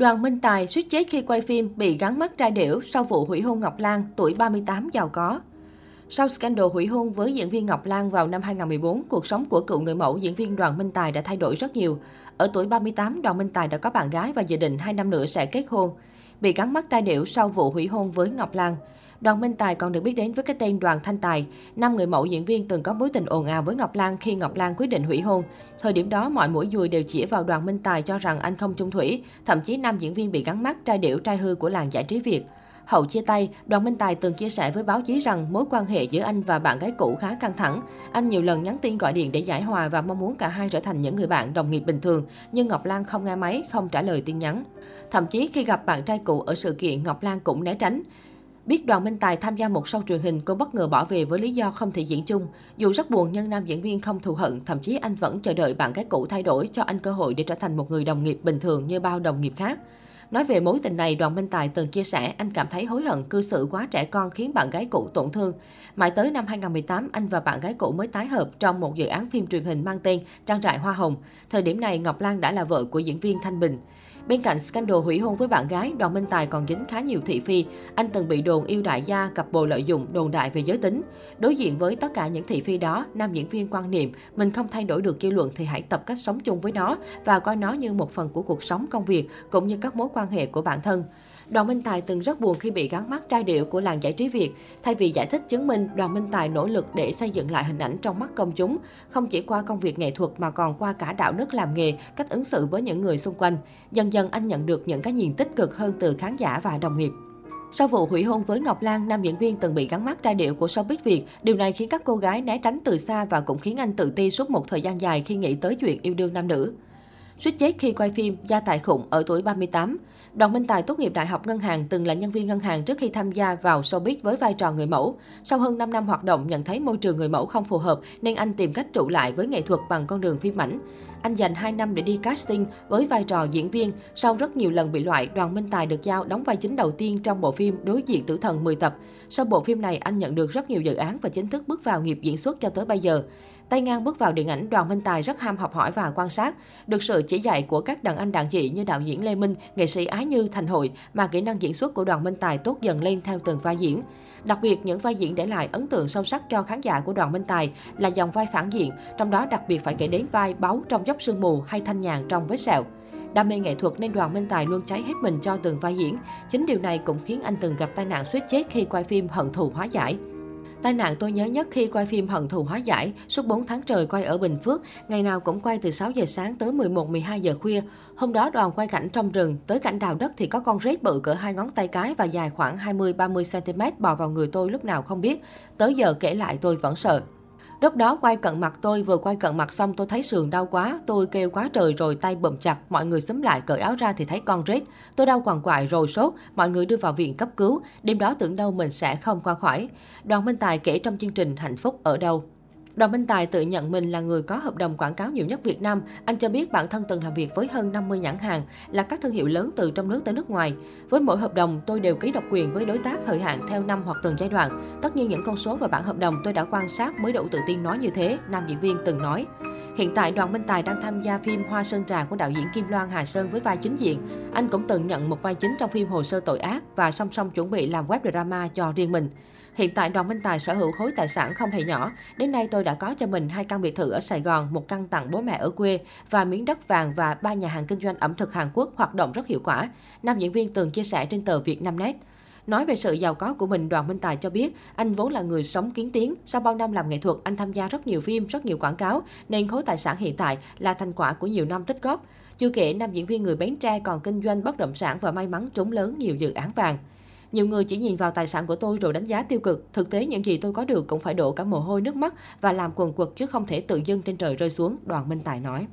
Đoàn Minh Tài suýt chết khi quay phim bị gắn mắt trai điểu sau vụ hủy hôn Ngọc Lan, tuổi 38 giàu có. Sau scandal hủy hôn với diễn viên Ngọc Lan vào năm 2014, cuộc sống của cựu người mẫu diễn viên Đoàn Minh Tài đã thay đổi rất nhiều. Ở tuổi 38, Đoàn Minh Tài đã có bạn gái và dự định 2 năm nữa sẽ kết hôn. Bị gắn mắt trai điểu sau vụ hủy hôn với Ngọc Lan. Đoàn Minh Tài còn được biết đến với cái tên Đoàn Thanh Tài. Năm người mẫu diễn viên từng có mối tình ồn ào với Ngọc Lan khi Ngọc Lan quyết định hủy hôn. Thời điểm đó, mọi mũi dùi đều chỉ vào Đoàn Minh Tài cho rằng anh không chung thủy. Thậm chí năm diễn viên bị gắn mắt trai điểu trai hư của làng giải trí Việt. Hậu chia tay, Đoàn Minh Tài từng chia sẻ với báo chí rằng mối quan hệ giữa anh và bạn gái cũ khá căng thẳng. Anh nhiều lần nhắn tin gọi điện để giải hòa và mong muốn cả hai trở thành những người bạn đồng nghiệp bình thường, nhưng Ngọc Lan không nghe máy, không trả lời tin nhắn. Thậm chí khi gặp bạn trai cũ ở sự kiện, Ngọc Lan cũng né tránh. Biết Đoàn Minh Tài tham gia một show truyền hình, cô bất ngờ bỏ về với lý do không thể diễn chung. Dù rất buồn nhưng nam diễn viên không thù hận, thậm chí anh vẫn chờ đợi bạn gái cũ thay đổi cho anh cơ hội để trở thành một người đồng nghiệp bình thường như bao đồng nghiệp khác. Nói về mối tình này, Đoàn Minh Tài từng chia sẻ anh cảm thấy hối hận cư xử quá trẻ con khiến bạn gái cũ tổn thương. Mãi tới năm 2018, anh và bạn gái cũ mới tái hợp trong một dự án phim truyền hình mang tên Trang trại Hoa Hồng. Thời điểm này, Ngọc Lan đã là vợ của diễn viên Thanh Bình. Bên cạnh scandal hủy hôn với bạn gái, Đoàn Minh Tài còn dính khá nhiều thị phi. Anh từng bị đồn yêu đại gia, cặp bồ lợi dụng, đồn đại về giới tính. Đối diện với tất cả những thị phi đó, nam diễn viên quan niệm mình không thay đổi được dư luận thì hãy tập cách sống chung với nó và coi nó như một phần của cuộc sống công việc cũng như các mối quan hệ của bản thân. Đoàn Minh Tài từng rất buồn khi bị gắn mắt trai điệu của làng giải trí Việt. Thay vì giải thích chứng minh, Đoàn Minh Tài nỗ lực để xây dựng lại hình ảnh trong mắt công chúng, không chỉ qua công việc nghệ thuật mà còn qua cả đạo đức làm nghề, cách ứng xử với những người xung quanh. Dần dần anh nhận được những cái nhìn tích cực hơn từ khán giả và đồng nghiệp. Sau vụ hủy hôn với Ngọc Lan, nam diễn viên từng bị gắn mắt trai điệu của showbiz Việt. Điều này khiến các cô gái né tránh từ xa và cũng khiến anh tự ti suốt một thời gian dài khi nghĩ tới chuyện yêu đương nam nữ. Suýt chết khi quay phim Gia tài khủng ở tuổi 38. Đoàn Minh Tài tốt nghiệp Đại học Ngân hàng, từng là nhân viên ngân hàng trước khi tham gia vào showbiz với vai trò người mẫu. Sau hơn 5 năm hoạt động, nhận thấy môi trường người mẫu không phù hợp nên anh tìm cách trụ lại với nghệ thuật bằng con đường phim ảnh. Anh dành 2 năm để đi casting với vai trò diễn viên. Sau rất nhiều lần bị loại, Đoàn Minh Tài được giao đóng vai chính đầu tiên trong bộ phim Đối diện tử thần 10 tập. Sau bộ phim này, anh nhận được rất nhiều dự án và chính thức bước vào nghiệp diễn xuất cho tới bây giờ. Tay ngang bước vào điện ảnh, Đoàn Minh Tài rất ham học hỏi và quan sát. Được sự chỉ dạy của các đàn anh đàn chị như đạo diễn Lê Minh, nghệ sĩ Ái Như, Thành Hội, mà kỹ năng diễn xuất của Đoàn Minh Tài tốt dần lên theo từng vai diễn. Đặc biệt, những vai diễn để lại ấn tượng sâu sắc cho khán giả của Đoàn Minh Tài là dòng vai phản diện, trong đó đặc biệt phải kể đến vai Báu trong dốc sương mù hay Thanh Nhàn trong Vết sẹo. Đam mê nghệ thuật nên Đoàn Minh Tài luôn cháy hết mình cho từng vai diễn. Chính điều này cũng khiến anh từng gặp tai nạn suýt chết khi quay phim Hận thù hóa giải. Tai nạn tôi nhớ nhất khi quay phim Hận thù hóa giải, suốt 4 tháng trời quay ở Bình Phước, ngày nào cũng quay từ 6 giờ sáng tới 11-12 giờ khuya. Hôm đó đoàn quay cảnh trong rừng, tới cảnh đào đất thì có con rết bự cỡ hai ngón tay cái và dài khoảng 20-30 cm bò vào người tôi lúc nào không biết. Tới giờ kể lại tôi vẫn sợ. Lúc đó quay cận mặt tôi, vừa quay cận mặt xong tôi thấy sườn đau quá, tôi kêu quá trời rồi tay bầm chặt, mọi người xúm lại cởi áo ra thì thấy con rết. Tôi đau quằn quại rồi sốt, mọi người đưa vào viện cấp cứu, đêm đó tưởng đâu mình sẽ không qua khỏi. Đoàn Minh Tài kể trong chương trình Hạnh phúc ở đâu. Đoàn Minh Tài tự nhận mình là người có hợp đồng quảng cáo nhiều nhất Việt Nam. Anh cho biết bản thân từng làm việc với hơn 50 nhãn hàng, là các thương hiệu lớn từ trong nước tới nước ngoài. Với mỗi hợp đồng, tôi đều ký độc quyền với đối tác thời hạn theo năm hoặc từng giai đoạn. Tất nhiên những con số và bản hợp đồng tôi đã quan sát mới đủ tự tin nói như thế, nam diễn viên từng nói. Hiện tại, Đoàn Minh Tài đang tham gia phim Hoa Sơn Trà của đạo diễn Kim Loan Hà Sơn với vai chính diện. Anh cũng từng nhận một vai chính trong phim Hồ sơ tội ác và song song chuẩn bị làm web drama cho riêng mình. Hiện tại Đoàn Minh Tài sở hữu khối tài sản không hề nhỏ. Đến nay tôi đã có cho mình hai căn biệt thự ở Sài Gòn, một căn tặng bố mẹ ở quê và miếng đất vàng và ba nhà hàng kinh doanh ẩm thực Hàn Quốc hoạt động rất hiệu quả. Nam diễn viên từng chia sẻ trên tờ Việt Nam Net. Nói về sự giàu có của mình, Đoàn Minh Tài cho biết anh vốn là người sống kiến tiếng. Sau bao năm làm nghệ thuật, anh tham gia rất nhiều phim, rất nhiều quảng cáo, nên khối tài sản hiện tại là thành quả của nhiều năm tích góp. Chưa kể, nam diễn viên người Bến Tre còn kinh doanh bất động sản và may mắn trúng lớn nhiều dự án vàng. Nhiều người chỉ nhìn vào tài sản của tôi rồi đánh giá tiêu cực. Thực tế những gì tôi có được cũng phải đổ cả mồ hôi nước mắt và làm quần quật chứ không thể tự dưng trên trời rơi xuống, Đoàn Minh Tài nói.